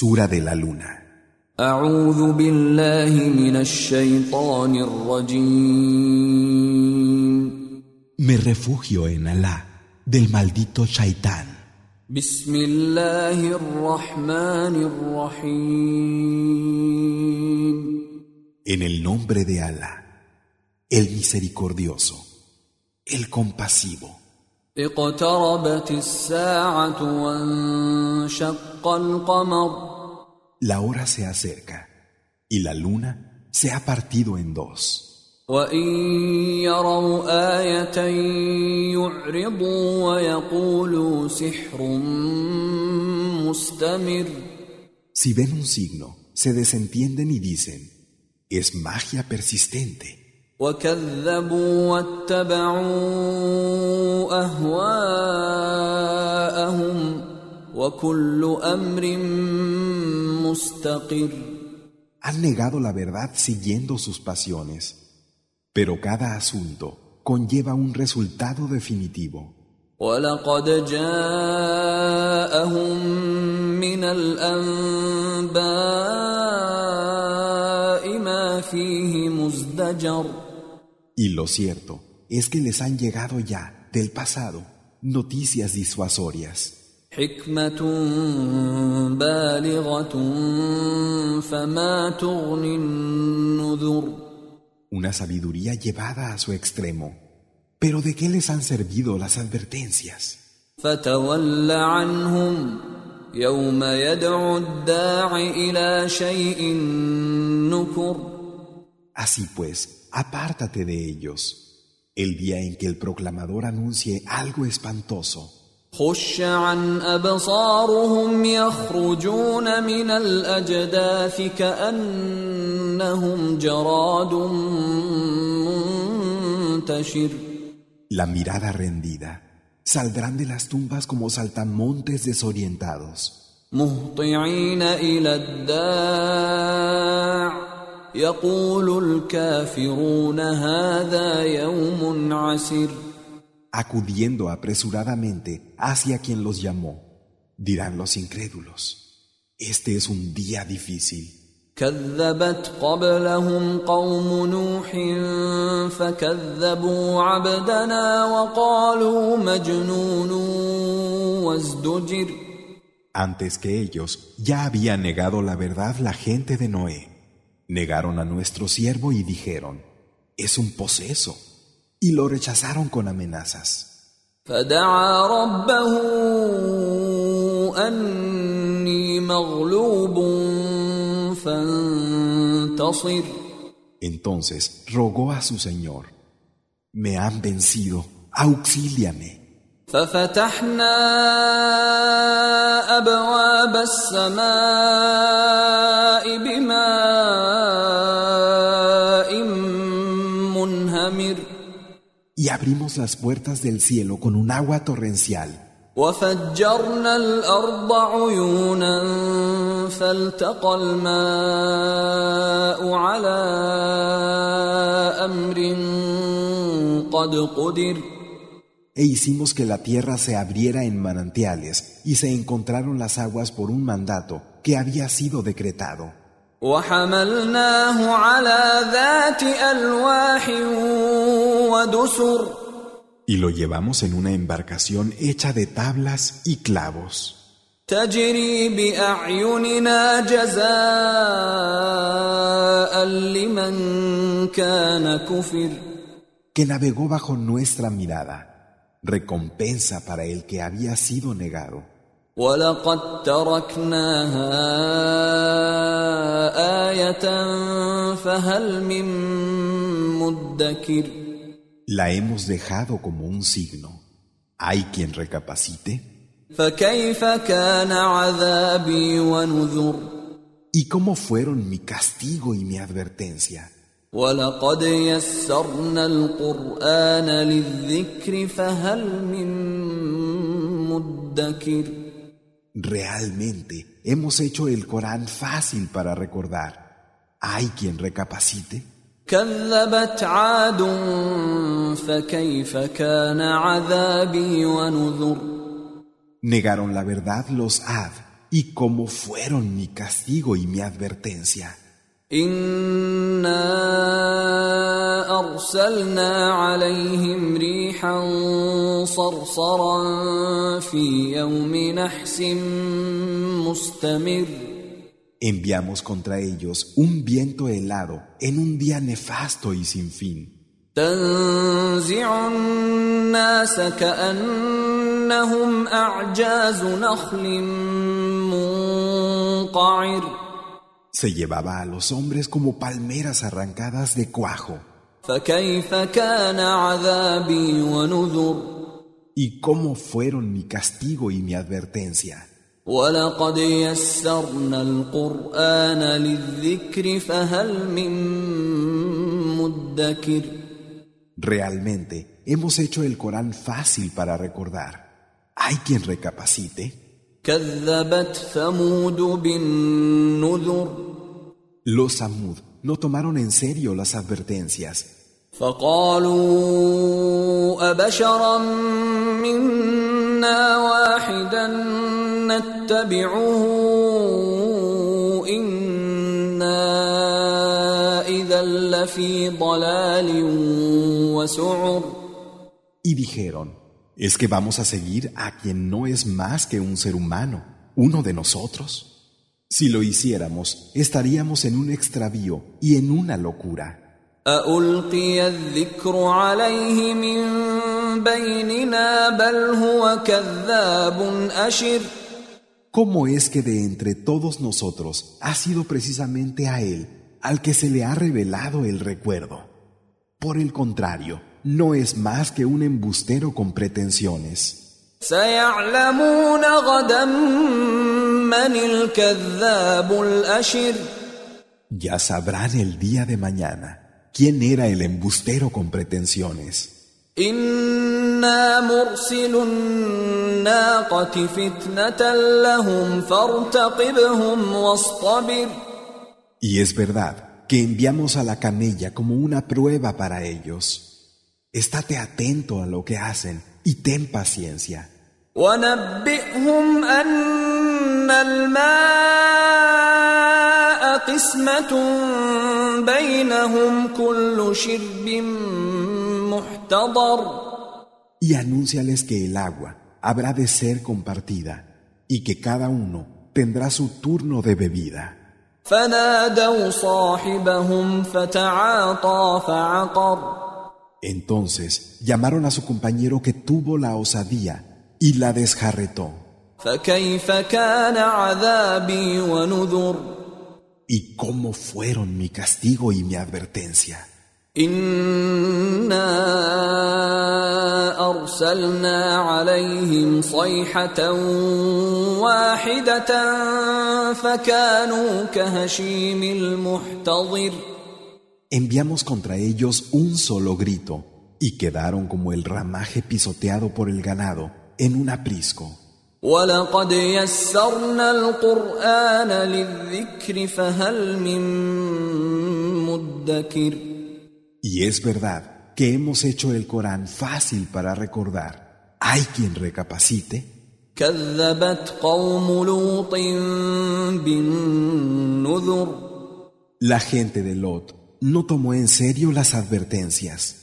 Sura de la Luna. Me refugio en Alá del maldito Shaitán. En el nombre de Alá, el misericordioso, el compasivo. La hora se acerca y la luna se ha partido en dos. وإن يروا آية يعرضوا ويقولوا سحر مستمر Si ven un signo, se desentienden y dicen, es magia persistente. وكذبوا واتبعوا أهواءهم وكل أمر مستقر Han negado la verdad siguiendo sus pasiones. Pero cada asunto conlleva un resultado definitivo. ولقد جاءهم من الأنباء ما فيه مزدجر y lo cierto es que les han llegado ya, del pasado, noticias disuasorias. Una sabiduría llevada a su extremo. Pero ¿de qué les han servido las advertencias? Así pues, apártate de ellos, el día en que el proclamador anuncie algo espantoso. خش عن أبصارهم يخرجون من الأجداث كأنهم جراد منتشر La mirada rendida. Saldrán de las tumbas como saltamontes desorientados. مهطعين إلى الداع acudiendo apresuradamente hacia quien los llamó. Dirán los incrédulos, este es un día difícil. كذبت قبلهم قوم نوح فكذبوا عبدنا وقالوا مجنون وازدجر Antes que ellos, ya había negado la verdad la gente de Noé. Negaron a nuestro siervo y dijeron, es un poseso, y lo rechazaron con amenazas. Entonces rogó a su Señor, me han vencido, auxíliame. ففتحنا أبواب السماء بماء منهمر Y abrimos las puertas del cielo con un agua torrencial. وفجرنا الأرض عيونا فالتقى الماء على أمر قد قدر e hicimos que la tierra se abriera en manantiales, y se encontraron las aguas por un mandato que había sido decretado. Y lo llevamos en una embarcación hecha de tablas y clavos. que navegó bajo nuestra mirada recompensa para el que había sido negado. ولقد تركناها آية فهل من مدكر La hemos dejado como un signo. ¿Hay quien recapacite? فكيف كان عذابي ونذر ¿Y cómo fueron mi castigo y mi advertencia? ولقد يسرنا القرآن للذكر فهل من مدكر Realmente hemos hecho el Corán fácil para recordar. ¿Hay quien recapacite? كذبت عاد فكيف كان عذابي ونذر Negaron la verdad los Ad. y cómo fueron mi castigo y mi advertencia. إنا أرسلنا عليهم ريحا صرصرا في يوم نحس مستمر Enviamos contra ellos un viento helado en un día nefasto y sin fin. تنزع الناس كأنهم أعجاز نخل منقعر se llevaba a los hombres como palmeras arrancadas de cuajo. ¿Y cómo fueron mi castigo y mi advertencia? Realmente hemos hecho el Corán fácil para recordar. ¿Hay quien recapacite? كذبت ثمود بالنذر. Los Samud no tomaron en serio las advertencias. فقالوا أبشرا منا واحدا نتبعه إنا إذا لفي ضلال وسعر. Y dijeron, ¿Es que vamos a seguir a quien no es más que un ser humano, uno de nosotros? Si lo hiciéramos, estaríamos en un extravío y en una locura. ¿Cómo es que de entre todos nosotros ha sido precisamente a él al que se le ha revelado el recuerdo? Por el contrario, no es más que un embustero con pretensiones. سيعلمون غدا من الكذاب الأشر Ya sabrán el día de mañana quién era el embustero con pretensiones. إنا مرسل الناقة فتنة لهم فارتقبهم واصطبر Y es verdad que enviamos a la camella como una prueba para ellos. Estate atento a lo que hacen y ten paciencia. ونبئهم أن الماء قسمة بينهم كل شرب محتضر Y anúnciales que el agua habrá de ser compartida y que cada uno tendrá su turno de bebida. فنادوا صاحبهم فتعاطى فعقر Entonces llamaron a su compañero que tuvo la osadía y la desjarretó. فكيف كان عذابي ونذر ¿Y cómo fueron mi castigo y mi advertencia? إنا أرسلنا عليهم صيحة واحدة فكانوا كهشيم المحتضر enviamos contra ellos un solo grito, y quedaron como el ramaje pisoteado por el ganado en un aprisco. Y es verdad que hemos hecho el Corán fácil para recordar. ¿Hay quien recapacite? La gente de Lot no tomó en serio las advertencias.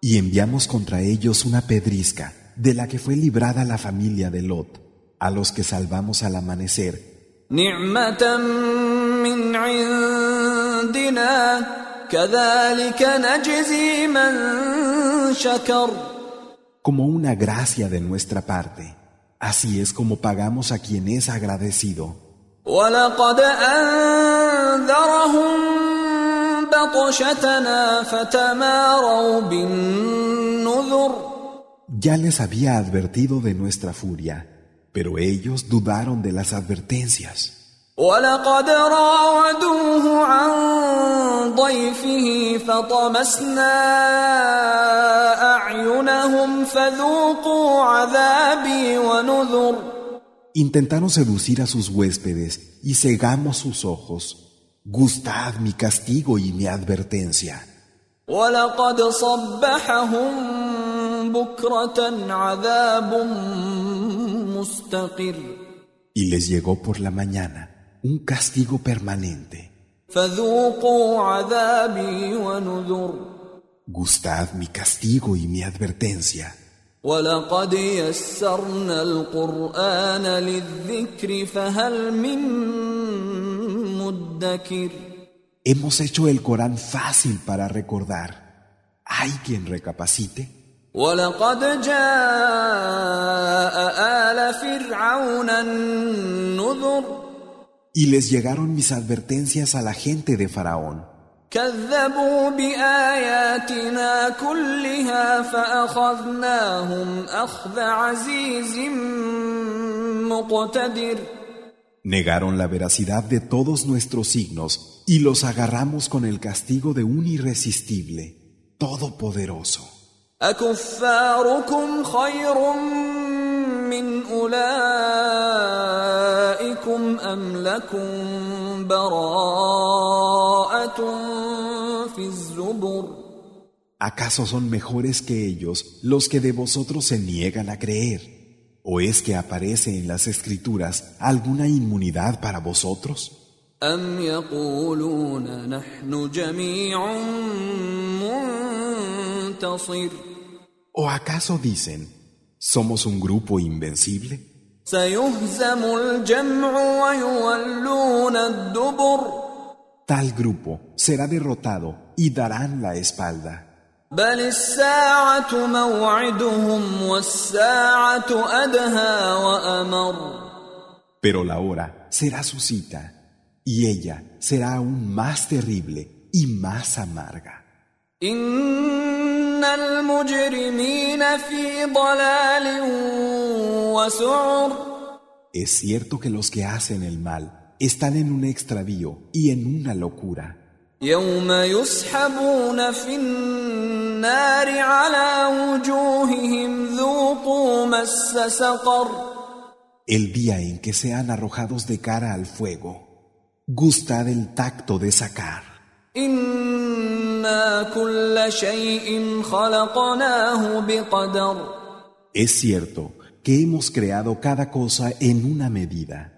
Y enviamos contra ellos una pedrisca de la que fue librada la familia de Lot, a los que salvamos al amanecer. عندنا كذلك نجزي من شكر como una gracia de nuestra parte. Así es como pagamos a quien es agradecido. ولقد أنذرهم بطشتنا فتماروا بالنذر Ya les había advertido de nuestra furia, pero ellos dudaron de las advertencias. ولقد راودوه عن ضيفه فطمسنا أعينهم فذوقوا عذابي ونذر Intentaron seducir a sus huéspedes y cegamos sus ojos. Gustad mi castigo y mi advertencia. ولقد صبحهم بكرة عذاب مستقر Y les llegó por la mañana un castigo permanente. فذوقوا عذابي ونذر Gustad mi castigo y mi advertencia. ولقد يسرنا القرآن للذكر فهل من مدكر Hemos hecho el Corán fácil para recordar. ¿Hay quien recapacite? ولقد جاء آل فرعون النذر y les llegaron mis advertencias a la gente de Faraón. Negaron la veracidad de todos nuestros signos y los agarramos con el castigo de un irresistible, todopoderoso. أكفاركم خير من أولئكم أم لكم براءة في الزبر ¿Acaso son mejores que ellos los que de vosotros se niegan a creer? ¿O es que aparece en las escrituras alguna inmunidad para vosotros? أم يقولون نحن جميع منتصر ¿O acaso dicen, somos un grupo invencible? Tal grupo será derrotado y darán la espalda. Pero la hora será su cita, y ella será aún más terrible y más amarga. إن المجرمين في ضلال وسعر Es cierto que los que hacen el mal están en un extravío y en una locura. يوم يسحبون في النار على وجوههم ذوقوا مس سقر El día en que sean arrojados de cara al fuego, gustad el tacto de sacar. إنا Es cierto que hemos creado cada cosa en una medida.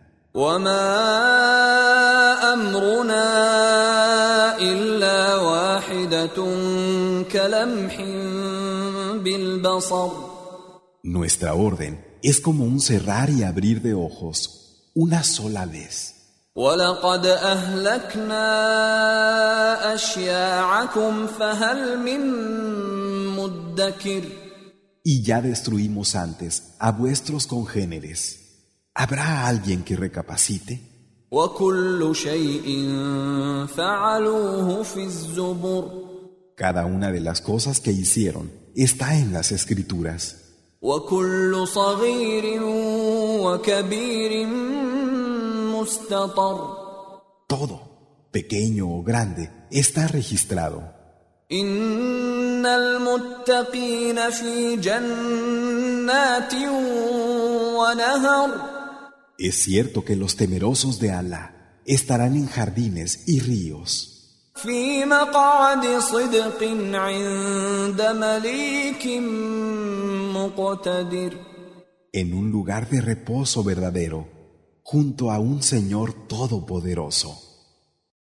Nuestra orden es como un cerrar y abrir de ojos una sola vez. ولقد أهلكنا أشياعكم فهل من مدكر Y ya destruimos antes a vuestros congéneres. ¿Habrá alguien que recapacite? وكل شيء فعلوه في الزبر Cada una de las cosas que hicieron está en las escrituras. وكل صغير وكبير مستطر Todo, pequeño o grande, está registrado. Es cierto que los temerosos de Alá estarán en jardines y ríos. En un lugar de reposo verdadero junto a un Señor todopoderoso.